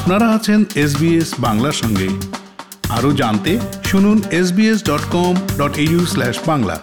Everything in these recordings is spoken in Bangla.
আপনারা আছেন এসবিএস বাংলার সঙ্গে। আরও জানতে শুনুন SBS dot com dot U slash Bangla.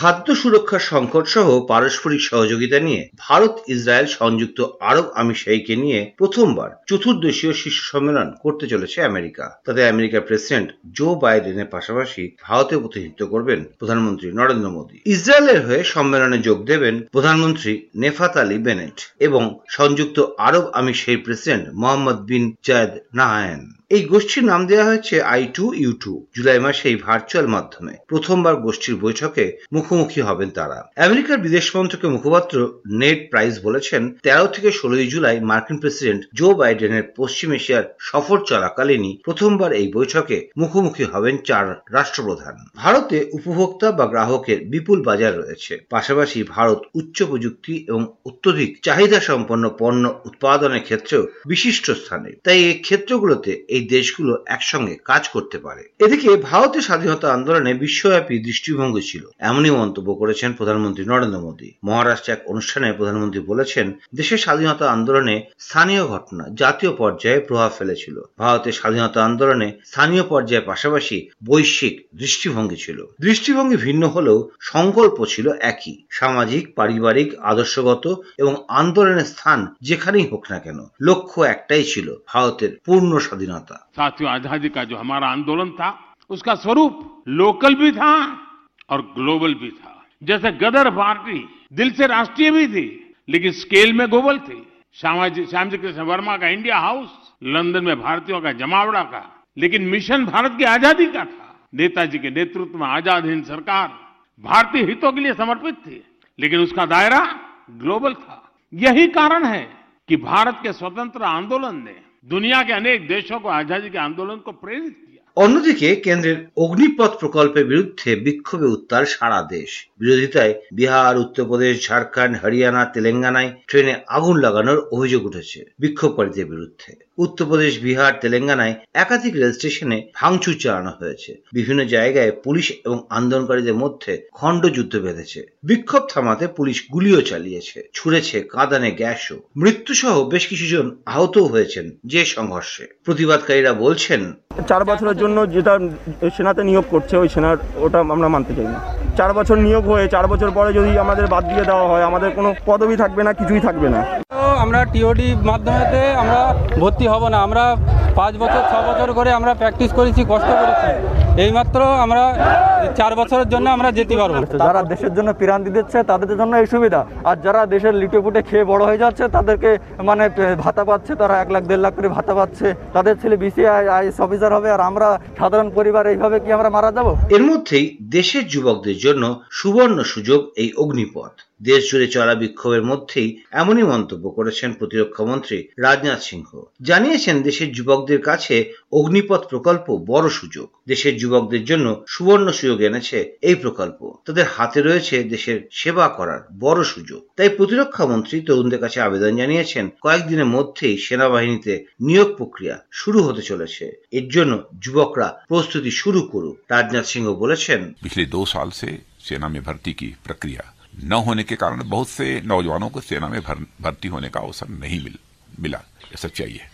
খাদ্য সুরক্ষা সংকট সহ পারস্পরিক সহযোগিতা নিয়ে ভারত ইসরায়েল সংযুক্ত আরব আমিরশাহীকে নিয়ে প্রথমবার চতুর্দেশীয় শীর্ষ সম্মেলন করতে চলেছে আমেরিকা। তাতে আমেরিকার প্রেসিডেন্ট জো বাইডেনের পাশাপাশি ভারতে প্রতিনিধিত্ব করবেন প্রধানমন্ত্রী নরেন্দ্র মোদী। ইসরায়েলের হয়ে সম্মেলনে যোগ দেবেন প্রধানমন্ত্রী নেফাত আলী বেনেট এবং সংযুক্ত আরব আমিরশাহীর president Mohammed bin Zayed Nahyan. এই গোষ্ঠীর নাম দেওয়া হয়েছে I two, U two. July মাসে এই ভার্চুয়াল মাধ্যমে প্রথমবার গোষ্ঠীর বৈঠকে মুখোমুখি হবেন তারা। আমেরিকার বিদেশ মন্ত্রকের মুখপাত্র নেট প্রাইস বলেছেন, তেরো থেকে ষোলোই জুলাই মার্কিন প্রেসিডেন্ট জো বাইডেনের পশ্চিম এশিয়ার সফর চলাকালীনই প্রথমবার এই বৈঠকে মুখোমুখি হবেন চার রাষ্ট্রপ্রধান। ভারতে উপভোক্তা বা গ্রাহকের বিপুল বাজার রয়েছে। পাশাপাশি ভারত উচ্চ প্রযুক্তি এবং অত্যধিক চাহিদা সম্পন্ন পণ্য উৎপাদনের ক্ষেত্রেও বিশিষ্ট স্থানে। তাই এই ক্ষেত্রগুলোতে এই দেশগুলো একসঙ্গে কাজ করতে পারে। এদিকে ভারতের স্বাধীনতা আন্দোলনে বিশ্বব্যাপী দৃষ্টিভঙ্গি ছিল। এমনই মন্তব্য করেছেন প্রধানমন্ত্রী নরেন্দ্র মোদী। মহারাষ্ট্রে এক অনুষ্ঠানে প্রধানমন্ত্রী বলেছেন, দেশের স্বাধীনতা আন্দোলনে স্থানীয় ঘটনা, জাতীয় পর্যায়ে প্রভাব ফেলেছিল। ভারতের স্বাধীনতা আন্দোলনে স্থানীয় পর্যায়ের পাশাপাশি বৈশ্বিক দৃষ্টিভঙ্গি ছিল। দৃষ্টিভঙ্গি ভিন্ন হলেও সংকল্প ছিল একই। সামাজিক, পারিবারিক, আদর্শগত এবং আন্দোলনের স্থান যেখানেই হোক না কেন, লক্ষ্য একটাই ছিল, ভারতের পূর্ণ স্বাধীনতা। साथियों, आज़ादी का जो हमारा आंदोलन था, उसका स्वरूप लोकल भी था और ग्लोबल भी था। जैसे गदर पार्टी दिल से राष्ट्रीय भी थी, लेकिन स्केल में ग्लोबल थी। श्यामाजी कृष्ण वर्मा का इंडिया हाउस, लंदन में भारतीयों का जमावड़ा का, लेकिन मिशन भारत की आज़ादी का था। नेताजी के नेतृत्व में आज़ाद हिंद सरकार भारतीय हितों के लिए समर्पित थी, लेकिन उसका दायरा ग्लोबल था। यही कारण है कि भारत के स्वतंत्र आंदोलन ने दुनिया के अनेक देशों को आजादी के आंदोलन को प्रेरित किया অন্যদিকে কেন্দ্রের অগ্নিপথ প্রকল্পের বিরুদ্ধে বিক্ষোভে উত্তাল সারা দেশ বিরোধিতায় বিহার উত্তরপ্রদেশ ঝাড়খণ্ড হরিয়ানা তেলেঙ্গানায় ট্রেনে আগুন লাগানোর অভিযোগ উঠেছে বিক্ষোভকারীদের বিরুদ্ধে উত্তরপ্রদেশ বিহার, তেলেঙ্গানায় একাধিক রেল স্টেশনে ভাঙচুর চালানো হয়েছে। বিভিন্ন জায়গায় পুলিশ এবং আন্দোলনকারীদের মধ্যে খণ্ডযুদ্ধ বেঁধেছে। বিক্ষোভ থামাতে পুলিশ গুলিও চালিয়েছে। ছুড়েছে কাঁদানে গ্যাসও। মৃত্যুসহ বেশ কিছুজন আহতও হয়েছেন যে সংঘর্ষে। প্রতিবাদকারীরা বলছেন, চার বছরের জন্য যেটা সেনাতে নিয়োগ করছে, ওই সেনার ওটা আমরা মানতে চাই না। চার বছর নিয়োগ হয়ে চার বছর পরে যদি আমাদের বাদ দিয়ে দেওয়া হয়, আমাদের কোনো পদবি থাকবে না, কিছুই থাকবে না। আমরা টিওডি মাধ্যমেতে আমরা ভর্তি হব না। আমরা পাঁচ বছর ছ বছর করে আমরা প্র্যাকটিস করেছি কষ্ট করেছি। এইমাত্র আমরা চার বছরের জন্য আমরা যেতে পারব। যারা দেশের জন্য প্রাণ দিচ্ছে তাদের জন্য এই সুবিধা। আর যারা দেশের লিটে পুটে খেয়ে বড় হয়ে যাচ্ছে তাদেরকে মানে ভাতা পাচ্ছে তারা এক লাখ দেড় লাখ করে ভাতা পাচ্ছে। তাদের ছেলে বিসিআই আইএস অফিসার হবে আর আমরা সাধারণ পরিবার এইভাবে কি আমরা মারা যাব? এর মধ্যেই দেশের যুবকদের জন্য সুবর্ণ সুযোগ এই অগ্নিপথ। দেশ জুড়ে চলা বিক্ষোভের মধ্যেই এমনই মন্তব্য করেছেন প্রতিরক্ষা মন্ত্রী রাজনাথ সিংহ। জানিয়েছেন, দেশের যুবকদের কাছে অগ্নিপথ প্রকল্প বড় সুযোগ। দেশের যুবকদের জন্য সুবর্ণ সুযোগ এনেছে এই প্রকল্প। তাদের হাতে রয়েছে দেশের সেবা করার বড় সুযোগ। তাই প্রতিরক্ষামন্ত্রী তরুণদের কাছে আবেদন জানিয়েছেন, কয়েকদিনের মধ্যেই সেনাবাহিনীতে নিয়োগ প্রক্রিয়া শুরু হতে চলেছে। এর জন্য যুবকরা প্রস্তুতি শুরু করুক, রাজনাথ সিংহ বলেছেন। পিছলে সাল সে সেনা মে ভর্তি কি প্রক্রিয়া। न होने के कारण बहुत से नौजवानों को सेना में भर, भर्ती होने का अवसर नहीं मिल मिला ये सच्चाई है।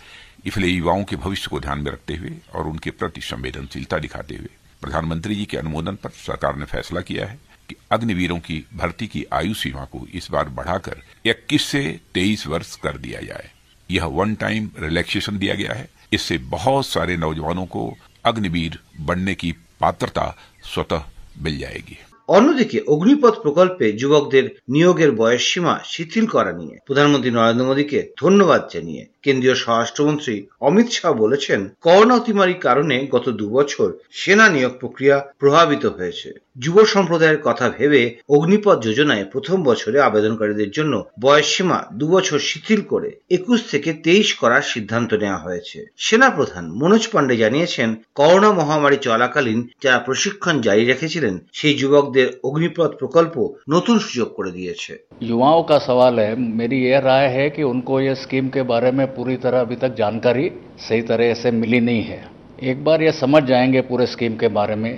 इसलिए युवाओं के भविष्य को ध्यान में रखते हुए और उनके प्रति संवेदनशीलता दिखाते हुए प्रधानमंत्री जी के अनुमोदन पर सरकार ने फैसला किया है कि अग्निवीरों की भर्ती की आयु सीमा को इस बार बढ़ाकर 21 से 23 वर्ष कर दिया जाए। यह वन टाइम रिलैक्सेशन दिया गया है। इससे बहुत सारे नौजवानों को अग्निवीर बनने की पात्रता स्वतः मिल जाएगी। অন্যদিকে অগ্নিপথ প্রকল্পে যুবকদের নিয়োগের বয়স সীমা শিথিল করা নিয়ে প্রধানমন্ত্রী নরেন্দ্র মোদীকে ধন্যবাদ জানিয়ে কেন্দ্রীয় স্বরাষ্ট্রমন্ত্রী অমিত শাহ বলেছেন, করোনা অতিমারির কারণে গত দুবছর সেনা নিয়োগ প্রক্রিয়া প্রভাবিত হয়েছে। যুব সম্প্রদায়ের কথা ভেবে অগ্নিপথ যোজনায় প্রথম বছরে আবেদনকারীদের জন্য বয়স সীমা দুবছর শিথিল করে একুশ থেকে তেইশ করার সিদ্ধান্ত নেওয়া হয়েছে। সেনা প্রধান মনোজ পান্ডে জানিয়েছেন, করোনা মহামারী চলাকালীন যারা প্রশিক্ষণ জারি রেখেছিলেন, সেই যুবকদের অগ্নিপথ প্রকল্প নতুন সুযোগ করে দিয়েছে युवाओं का सवाल है मेरी ये राय है कि उनको ये स्कीम के बारे में पूरी तरह अभी तक जानकारी सही तरह से मिली नहीं है एक बार ये समझ जाएंगे पूरे स्कीम के बारे में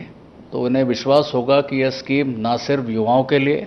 तो उन्हें विश्वास होगा कि यह स्कीम ना सिर्फ युवाओं के लिए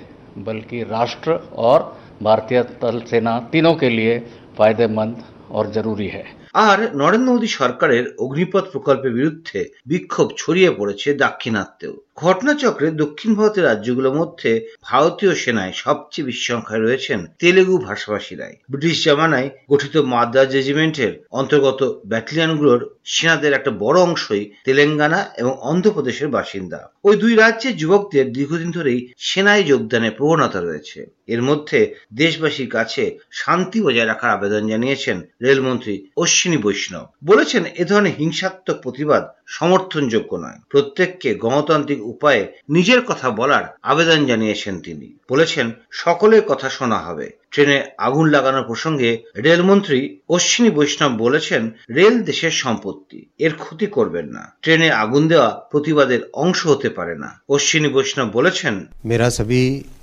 बल्कि राष्ट्र और भारतीय तल सेना तीनों के लिए फायदेमंद और जरूरी है আর নরেন্দ্র মোদী সরকারের অগ্নিপথ প্রকল্পের বিরুদ্ধে বিক্ষোভ ছড়িয়ে পড়েছে দাক্ষিণাত্যেও ঘটনাচক্রে দক্ষিণ ভারতের রাজ্যগুলোর মধ্যে ভারতীয় সেনায় সবচেয়ে বেশি সংখ্যায় রয়েছেন তেলেগু ভাষাভাষীরাই। ব্রিটিশ জামানায় গঠিত মাদ্রাজ রেজিমেন্টের অন্তর্গত ব্যাটালিয়নগুলোর সেনাদের একটা বড় অংশই তেলেঙ্গানা এবং অন্ধ্রপ্রদেশের বাসিন্দা। ওই দুই রাজ্যের যুবকদের দীর্ঘদিন ধরেই সেনায় যোগদানের প্রবণতা রয়েছে। এর মধ্যে দেশবাসীর কাছে শান্তি বজায় রাখার আবেদন জানিয়েছেন রেলমন্ত্রী অশ্বিনী বৈষ্ণব। বলেছেন এ ধরনের হিংসাত্মক প্রতিবাদ সমর্থনযোগ্য নয় প্রত্যেককে গণতান্ত্রিক উপায়ে নিজের কথা বলার আবেদন জানিয়েছেন তিনি বলেছেন সকলের কথা শোনা হবে ট্রেনে আগুন লাগানোর প্রসঙ্গে রেলমন্ত্রী অশ্বিনী বৈষ্ণব বলেছেন রেল দেশের সম্পত্তি এর ক্ষতি করবেন না ট্রেনে আগুন দেওয়া প্রতিবাদের অংশ হতে পারে না অশ্বিনী বৈষ্ণব বলেছেন मेरा सभी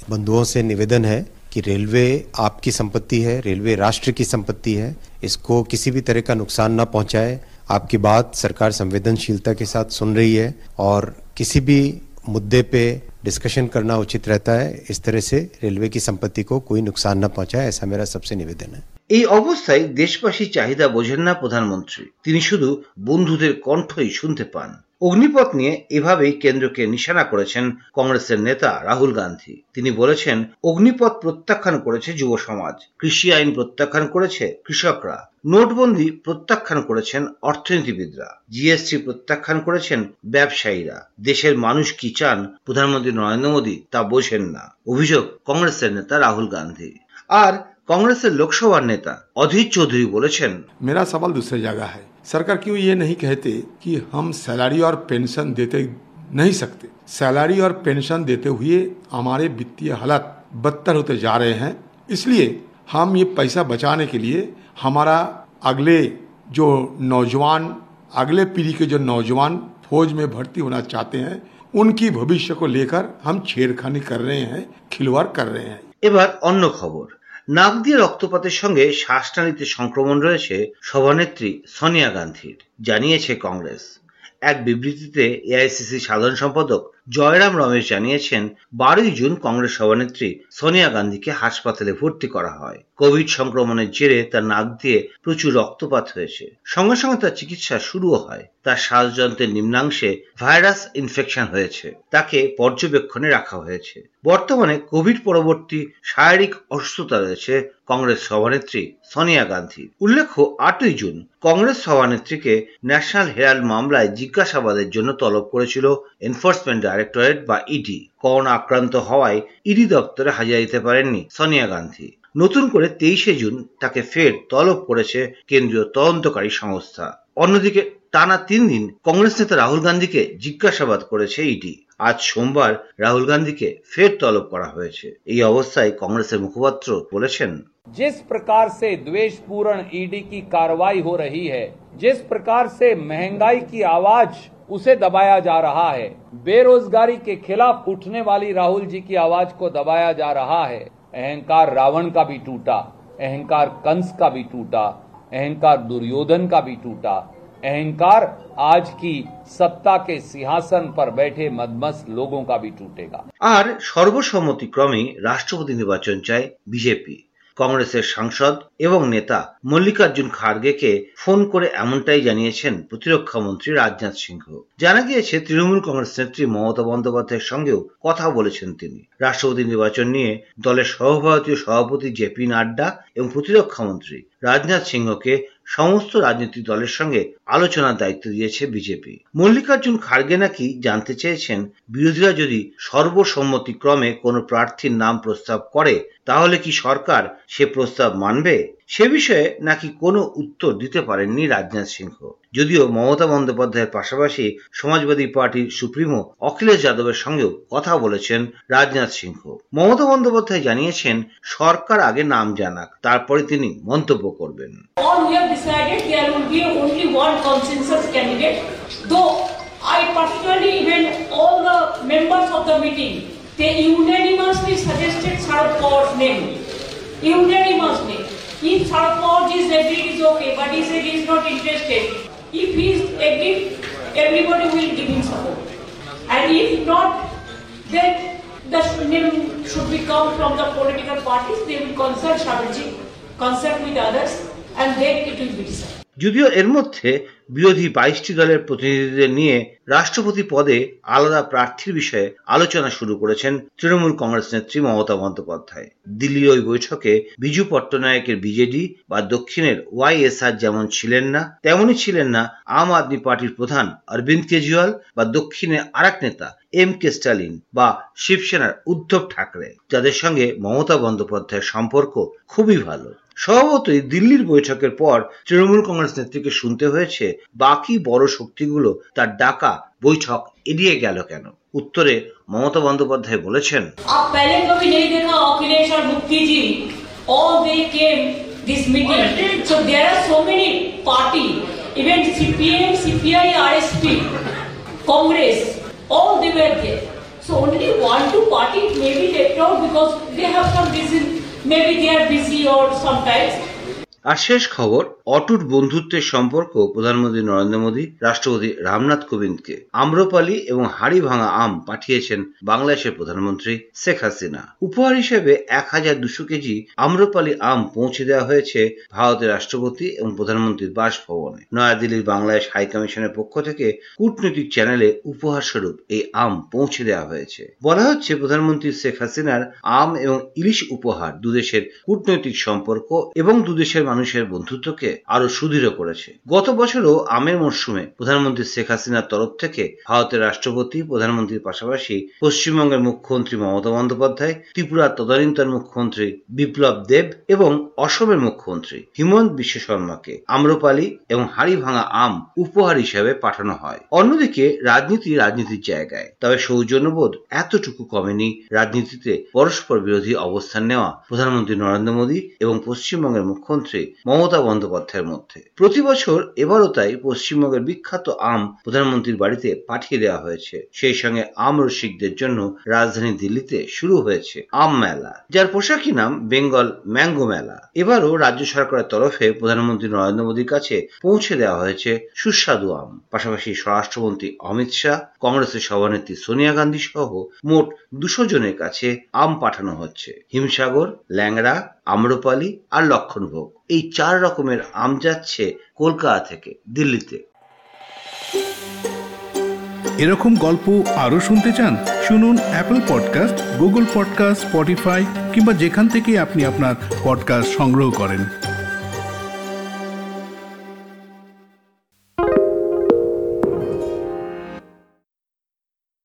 बंधुओं से निवेदन है कि रेलवे आपकी संपत्ति है रेलवे राष्ट्र की संपत्ति है इसको किसी भी तरह का नुकसान न पहुंचाए आपकी बात सरकार संवेदनशीलता के साथ सुन रही है और किसी भी मुद्दे पे डिस्कशन करना उचित रहता है इस तरह से रेलवे की संपत्ति को कोई नुकसान न पहुंचाए ऐसा मेरा सबसे निवेदन है এই অবস্থায় দেশবাসীর চাহিদা বোঝেন না প্রধানমন্ত্রী তিনি শুধু বন্ধুদের কণ্ঠই শুনতে পান অগ্নিপথ নিয়ে এভাবেই কেন্দ্রকে নিশানা করেছেন কংগ্রেসের নেতা রাহুল গান্ধী। তিনি বলেছেন, অগ্নিপথ প্রত্যাখ্যান করেছে যুব সমাজ, কৃষি আইন প্রত্যাখ্যান করেছে কৃষকরা, নোটবন্দি প্রত্যাখ্যান করেছেন অর্থনীতিবিদরা, জিএসটি প্রত্যাখ্যান করেছেন ব্যবসায়ীরা, দেশের মানুষ কি চান, প্রধানমন্ত্রী নরেন্দ্র মোদী তা বোঝেন না। অভিযোগ কংগ্রেসের নেতা রাহুল গান্ধী। আর কংগ্রেসের লোকসভার নেতা অধীর চৌধুরী বলেছেন, মেরা সবাল দুসরে জায়গা হয় सरकार क्यों ये नहीं कहते कि हम सैलरी और पेंशन देते नहीं सकते सैलरी और पेंशन देते हुए हमारे वित्तीय हालात बदतर होते जा रहे हैं इसलिए हम ये पैसा बचाने के लिए हमारा अगले जो नौजवान अगले पीढ़ी के जो नौजवान फौज में भर्ती होना चाहते हैं उनकी भविष्य को लेकर हम छेड़खानी कर रहे हैं खिलवाड़ कर रहे हैं এবার অন্য খবর নাক দিয়ে রক্তপাতের সঙ্গে শ্বাসনালীতে সংক্রমণ রয়েছে সভানেত্রী সোনিয়া গান্ধীর, জানিয়েছে কংগ্রেস। এক বিবৃতিতে এআইসিসি সাধারণ সম্পাদক জয়রাম রমেশ জানিয়েছেন, বারোই জুন কংগ্রেস সভানেত্রী সোনিয়া গান্ধীকে হাসপাতালে ভর্তি করা হয়। কোভিড সংক্রমণের জেরে তার নাক দিয়ে প্রচুর রক্তপাত হয়েছে। সঙ্গে সঙ্গে তার চিকিৎসা শুরুও হয়। তার শ্বাসযন্ত্রের নিম্নাংশে ভাইরাস ইনফেকশন হয়েছে। তাকে পর্যবেক্ষণে রাখা হয়েছে। বর্তমানে কোভিড পরবর্তী শারীরিক অসুস্থতা রয়েছে কংগ্রেস সভানেত্রী সোনিয়া গান্ধী। উল্লেখ্য, আটই জুন কংগ্রেস সভানেত্রীকে ন্যাশনাল হেরাল্ড মামলায় জিজ্ঞাসাবাদের জন্য তলব করেছিল এনফোর্সমেন্ট ডাইরেক্টরেট বা ইডি। করোনা আক্রান্ত হওয়ায় ইডি দপ্তরে হাজিরা দিতে পারেননি সোনিয়া গান্ধী। নতুন করে তেইশে জুন তাকে ফের তলব করেছে কেন্দ্রীয় তদন্তকারী সংস্থা অন্যদিকে টানা তিন দিন কংগ্রেস নেতা রাহুল গান্ধীকে জিজ্ঞাসাবাদ করেছে ইডি আজ সোমবার রাহুল গান্ধীকে ফের তলব করা হয়েছে এই অবস্থায় কংগ্রেসের মুখপাত্র বলেছেন जिस प्रकार से द्वेषपूर्ण ईडी की कार्रवाई हो रही है जिस प्रकार से महंगाई की आवाज उसे दबाया जा रहा है बेरोजगारी के खिलाफ उठने वाली राहुल जी की आवाज को दबाया जा रहा है अहंकार रावण का भी टूटा अहंकार कंस का भी टूटा अहंकार दुर्योधन का भी टूटा अहंकार आज की सत्ता के सिंहासन पर बैठे मदमस्त लोगों का भी टूटेगा আর সর্বসম্মতিক্রমে রাষ্ট্রপতি নির্বাচন চায় বিজেপি কংগ্রেসের সাংসদ এবং নেতা মল্লিকার্জুন খার্গেকে ফোন করে এমনটাই জানিয়েছেন প্রতিরক্ষা মন্ত্রী রাজনাথ সিংহ। জানা গিয়েছে, তৃণমূল কংগ্রেস নেত্রী মমতা বন্দ্যোপাধ্যায়ের সঙ্গেও কথা বলেছেন তিনি। রাষ্ট্রপতি নির্বাচন নিয়ে দলের সহভারতীয় সভাপতি জেপি নাড্ডা এবং প্রতিরক্ষা মন্ত্রী রাজনাথ সিংহকে সমস্ত রাজনৈতিক দলের সঙ্গে আলোচনার দায়িত্ব দিয়েছে বিজেপি। মল্লিকার্জুন খার্গে নাকি জানতে চেয়েছেন, বিরোধীরা যদি সর্বসম্মতিক্রমে কোনো প্রার্থীর নাম প্রস্তাব করে, তাহলে কি সরকার সে প্রস্তাব মানবে? সে বিষয়ে নাকি কোনো উত্তর দিতে পারেননি রাজনাথ সিংহ। যদিও মমতা বন্দ্যোপাধ্যায়ের পাশাপাশি সমাজবাদী পার্টির সুপ্রিমো অখিলেশ যাদবের সঙ্গেও কথা বলেছেন রাজনাথ সিংহ। মমতা বন্দ্যোপাধ্যায় জানিয়েছেন, সরকার আগে নাম জানাক, তারপরে তিনি মন্তব্য করবেন। Consensus candidate. Though I particularly even all the members of the meeting, they unanimously suggested Sharad Pawar's name. Unanimously. If Sharad Pawar is agreed, is okay, but he said he is not interested. If he is agreed, everybody will give him support. And if not, then the name should be come from the political parties. They will consult Shabaji, consult with others, and then it will be decided. যদিও এর মধ্যে বিরোধী বাইশটি দলের প্রতিনিধিদের নিয়ে রাষ্ট্রপতি পদে আলাদা প্রার্থীর বিষয়ে আলোচনা শুরু করেছেন তৃণমূল কংগ্রেস নেত্রী মমতা বন্দ্যোপাধ্যায়। দিল্লির ওই বৈঠকে বিজু পট্টনায়কের বিজেডি বা দক্ষিণের ওয়াইএসআর যেমন ছিলেন না, তেমনই ছিলেন না আম আদমি পার্টির প্রধান অরবিন্দ কেজরিওয়াল বা দক্ষিণের আরেক নেতা এম কে স্টালিন বা শিবসেনার উদ্ধব ঠাকরে। যাদের সঙ্গে মমতা বন্দ্যোপাধ্যায়ের সম্পর্ক খুবই ভালো। স্বভাবতই দিল্লির বৈঠকের পর তৃণমূল কংগ্রেস নেত্রীকে শুনতে হয়েছে বাকি বড় শক্তিগুলো তার ডাকা বৈঠক এড়িয়ে গেল কেন উত্তরে মমতা বন্দ্যোপাধ্যায় বলেছেন All they were there. So only one, two parties may be left out because they. Maybe they are busy or sometimes আর শেষ খবর, অটুট বন্ধুত্বের সম্পর্ক প্রধানমন্ত্রী নরেন্দ্র মোদী, রাষ্ট্রপতি রামনাথ কোবিন্দকে। আম্রপালি এবং হাড়ি ভাঙা আম পাঠিয়েছেন বাংলাদেশের প্রধানমন্ত্রী শেখ হাসিনা। উপহার হিসেবে এক হাজার দুশো কেজি আম্রপালি আম পৌঁছে দেওয়া হয়েছে ভারতের রাষ্ট্রপতি এবং প্রধানমন্ত্রীর বাসভবনে। নয়াদিল্লির বাংলাদেশ হাইকমিশনের পক্ষ থেকে কূটনৈতিক চ্যানেলে উপহার স্বরূপ এই আম পৌঁছে দেওয়া হয়েছে। বলা হচ্ছে, প্রধানমন্ত্রী শেখ হাসিনার আম এবং ইলিশ উপহার দুদেশের কূটনৈতিক সম্পর্ক এবং দুদেশের মানুষের বন্ধুত্বকে আরও সুদৃঢ় করেছে। গত বছরও আমের মরশুমে প্রধানমন্ত্রী শেখ হাসিনার তরফ থেকে ভারতের রাষ্ট্রপতি, প্রধানমন্ত্রীর পাশাপাশি পশ্চিমবঙ্গের মুখ্যমন্ত্রী মমতা বন্দ্যোপাধ্যায়, ত্রিপুরার তদানীন্তন মুখ্যমন্ত্রী বিপ্লব দেব এবং অসমের মুখ্যমন্ত্রী হিমন্ত বিশ্ব শর্মাকে আম্রপালি এবং হাড়ি ভাঙা আম উপহার হিসেবে পাঠানো হয়। অন্যদিকে রাজনীতি রাজনীতির জায়গায়, তবে সৌজন্যবোধ এতটুকু কমেনি রাজনীতিতে পরস্পর বিরোধী অবস্থান নেওয়া প্রধানমন্ত্রী নরেন্দ্র মোদী এবং পশ্চিমবঙ্গের মুখ্যমন্ত্রী মমতা বন্দ্যোপাধ্যায়ের মধ্যে। প্রতি বছর এবারও তাই পশ্চিমবঙ্গের বিখ্যাত আম প্রধানমন্ত্রীর বাড়িতে পাঠিয়ে দেওয়া হয়েছে। সেই সঙ্গে আম রসিকদের জন্য রাজধানী দিল্লিতে শুরু হয়েছে আম মেলা, যার পোশাকি নাম বেঙ্গল ম্যাঙ্গো মেলা। এবারও রাজ্য সরকারের তরফে প্রধানমন্ত্রী নরেন্দ্র মোদীর কাছে পৌঁছে দেওয়া হয়েছে সুস্বাদু আম। পাশাপাশি স্বরাষ্ট্রমন্ত্রী অমিত শাহ, কংগ্রেসের সভানেত্রী সোনিয়া গান্ধী সহ মোট দুশো জনের কাছে আম পাঠানো হচ্ছে। হিমসাগর, ল্যাংড়া আম্রপালি আর লক্ষণভোগ। এই চার রকমের আম যাচ্ছে কলকাতা থেকে দিল্লিতে। এরকম গল্প আরও শুনতে চান, শুনুন Apple podcast Google podcast Spotify কিংবা যেখান থেকে আপনি আপনার পডকাস্ট সংগ্রহ করেন।